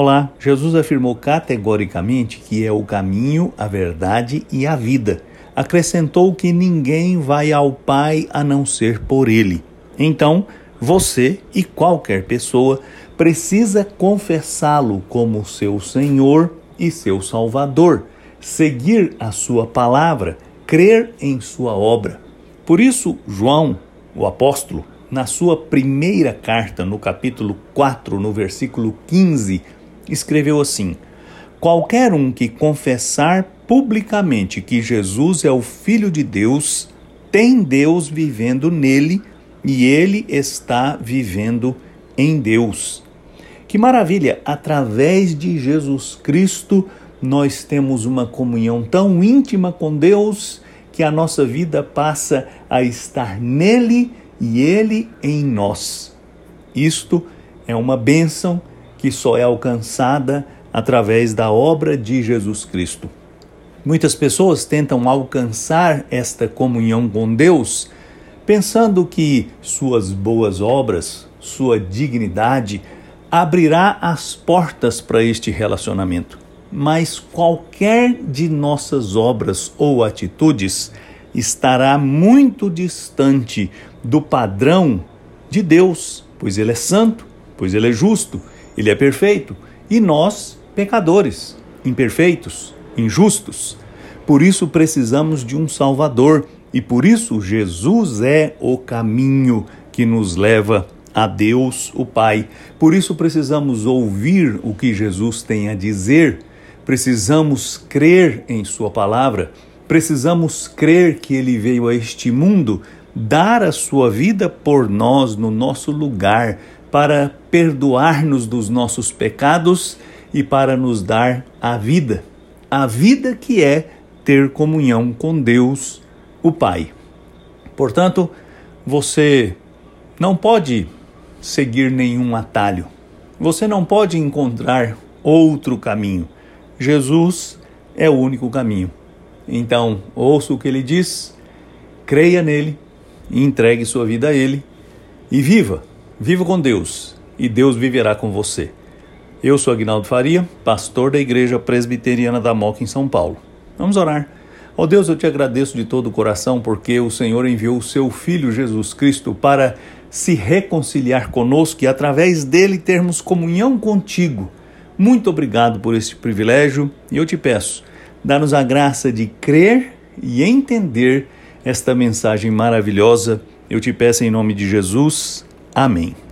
Olá, Jesus afirmou categoricamente que é o caminho, a verdade e a vida. Acrescentou que ninguém vai ao Pai a não ser por ele. Então, você e qualquer pessoa precisa confessá-lo como seu Senhor e seu Salvador, seguir a sua palavra, crer em sua obra. Por isso, João, o apóstolo, na sua primeira carta, no capítulo 4, no versículo 15, escreveu assim: Qualquer um que confessar publicamente que Jesus é o Filho de Deus, tem Deus vivendo nele e ele está vivendo em Deus. Que maravilha! Através de Jesus Cristo, nós temos uma comunhão tão íntima com Deus que a nossa vida passa a estar nele e ele em nós. Isto é uma bênção que só é alcançada através da obra de Jesus Cristo. Muitas pessoas tentam alcançar esta comunhão com Deus pensando que suas boas obras, sua dignidade abrirá as portas para este relacionamento. Mas qualquer de nossas obras ou atitudes estará muito distante do padrão de Deus, pois Ele é santo, pois Ele é justo ele é perfeito e nós, pecadores, imperfeitos, injustos. Por isso precisamos de um Salvador e por isso Jesus é o caminho que nos leva a Deus, o Pai. Por isso precisamos ouvir o que Jesus tem a dizer, precisamos crer em Sua palavra, precisamos crer que Ele veio a este mundo dar a sua vida por nós no nosso lugar para perdoar-nos dos nossos pecados e para nos dar a vida. A vida que é ter comunhão com Deus, o Pai. Portanto, você não pode seguir nenhum atalho. Você não pode encontrar outro caminho. Jesus é o único caminho. Então, ouça o que ele diz, creia nele, entregue sua vida a ele e viva Viva com Deus e Deus viverá com você. Eu sou Agnaldo Faria, pastor da Igreja Presbiteriana da Moca em São Paulo. Vamos orar. Ó oh Deus, eu te agradeço de todo o coração porque o Senhor enviou o seu Filho Jesus Cristo para se reconciliar conosco e através dele termos comunhão contigo. Muito obrigado por este privilégio e eu te peço, dá-nos a graça de crer e entender esta mensagem maravilhosa. Eu te peço em nome de Jesus. Amém.